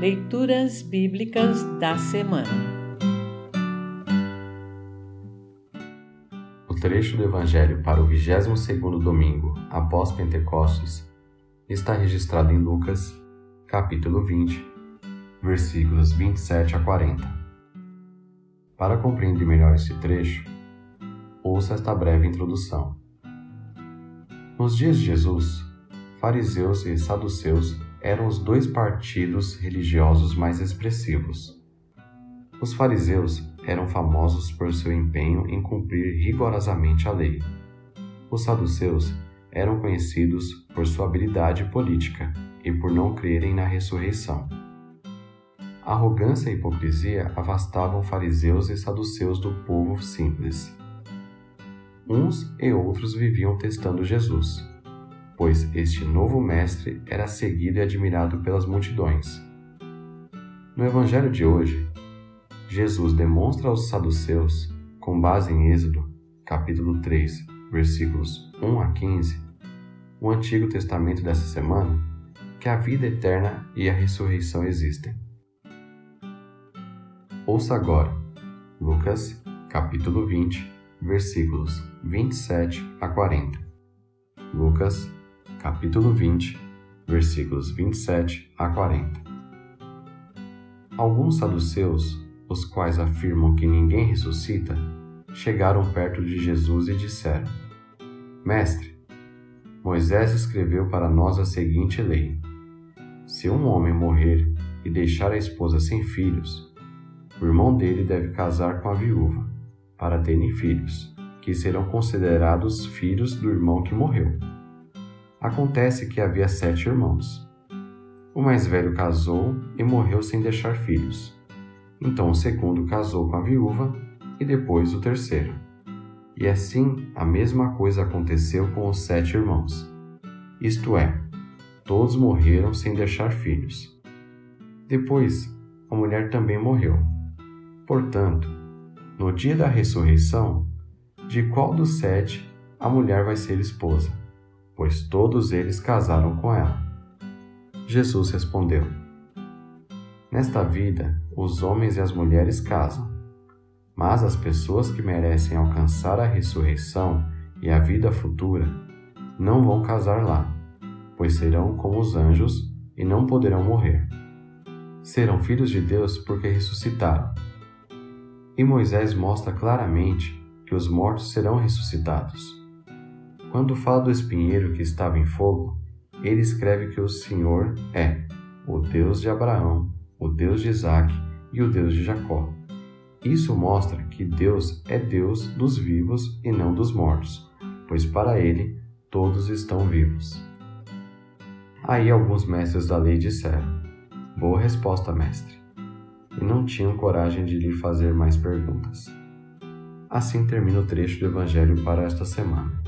Leituras Bíblicas da Semana O trecho do Evangelho para o 22º domingo após Pentecostes está registrado em Lucas, capítulo 20, versículos 27 a 40. Para compreender melhor esse trecho, ouça esta breve introdução. Nos dias de Jesus, fariseus e saduceus eram os dois partidos religiosos mais expressivos. Os fariseus eram famosos por seu empenho em cumprir rigorosamente a lei. Os saduceus eram conhecidos por sua habilidade política e por não crerem na ressurreição. Arrogância e hipocrisia afastavam fariseus e saduceus do povo simples. Uns e outros viviam testando Jesus pois este novo mestre era seguido e admirado pelas multidões. No Evangelho de hoje, Jesus demonstra aos saduceus, com base em Êxodo, capítulo 3, versículos 1 a 15, o Antigo Testamento dessa semana, que a vida eterna e a ressurreição existem. Ouça agora Lucas, capítulo 20, versículos 27 a 40. Lucas, capítulo 20, versículos 27 a 40. Alguns saduceus, os quais afirmam que ninguém ressuscita, chegaram perto de Jesus e disseram: Mestre, Moisés escreveu para nós a seguinte lei: Se um homem morrer e deixar a esposa sem filhos, o irmão dele deve casar com a viúva, para terem filhos, que serão considerados filhos do irmão que morreu. Acontece que havia sete irmãos. O mais velho casou e morreu sem deixar filhos. Então o segundo casou com a viúva e depois o terceiro. E assim a mesma coisa aconteceu com os sete irmãos. Isto é, todos morreram sem deixar filhos. Depois, a mulher também morreu. Portanto, no dia da ressurreição, de qual dos sete a mulher vai ser esposa? Pois todos eles casaram com ela. Jesus respondeu: Nesta vida, os homens e as mulheres casam, mas as pessoas que merecem alcançar a ressurreição e a vida futura não vão casar lá, pois serão como os anjos e não poderão morrer. Serão filhos de Deus porque ressuscitaram. E Moisés mostra claramente que os mortos serão ressuscitados. Quando fala do espinheiro que estava em fogo, ele escreve que o Senhor é o Deus de Abraão, o Deus de Isaac e o Deus de Jacó. Isso mostra que Deus é Deus dos vivos e não dos mortos, pois para ele todos estão vivos. Aí alguns mestres da lei disseram: Boa resposta, mestre. E não tinham coragem de lhe fazer mais perguntas. Assim termina o trecho do Evangelho para esta semana.